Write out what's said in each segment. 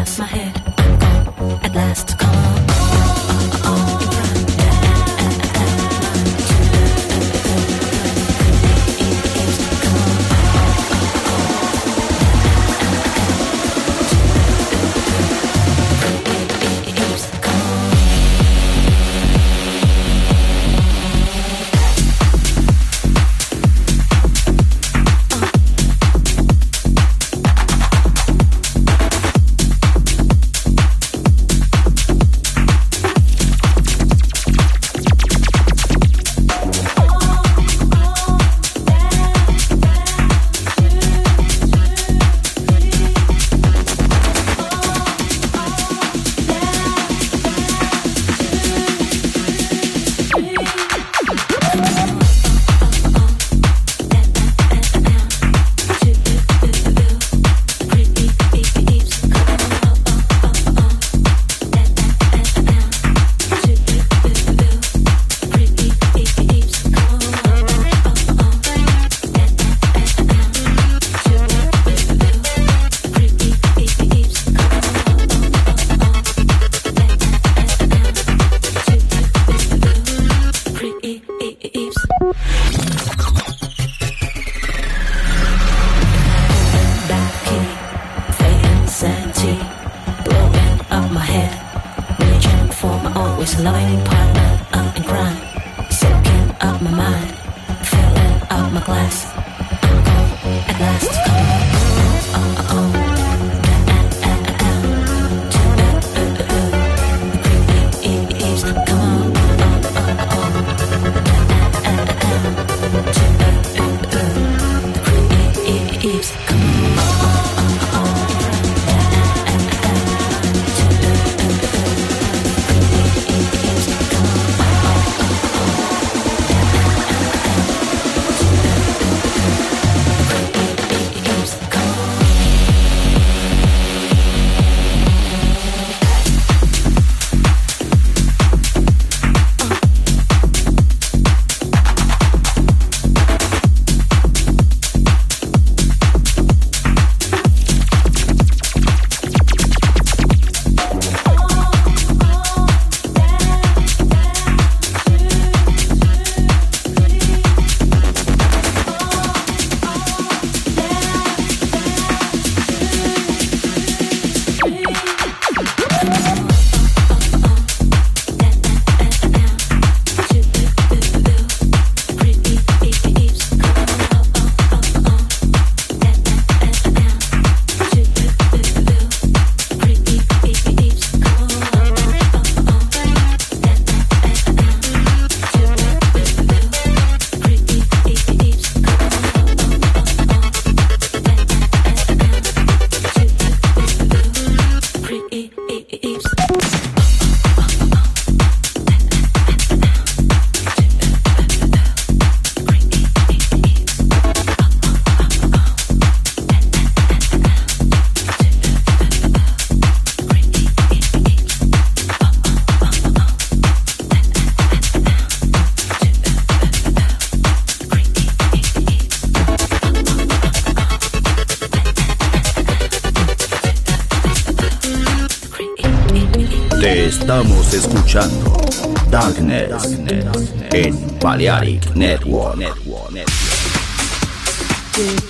past my head. was a loving partner, I'm in crime. Soaking up my mind, filling up my glass. Balearic Network. Network. Network. Network.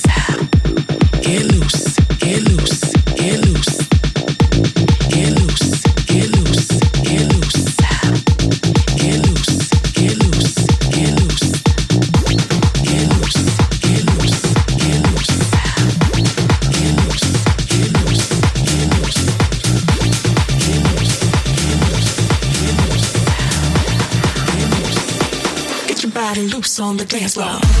the dance floor.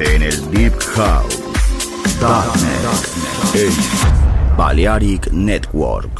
Sumérgete en el Deep House. Darknet. En Balearic Network.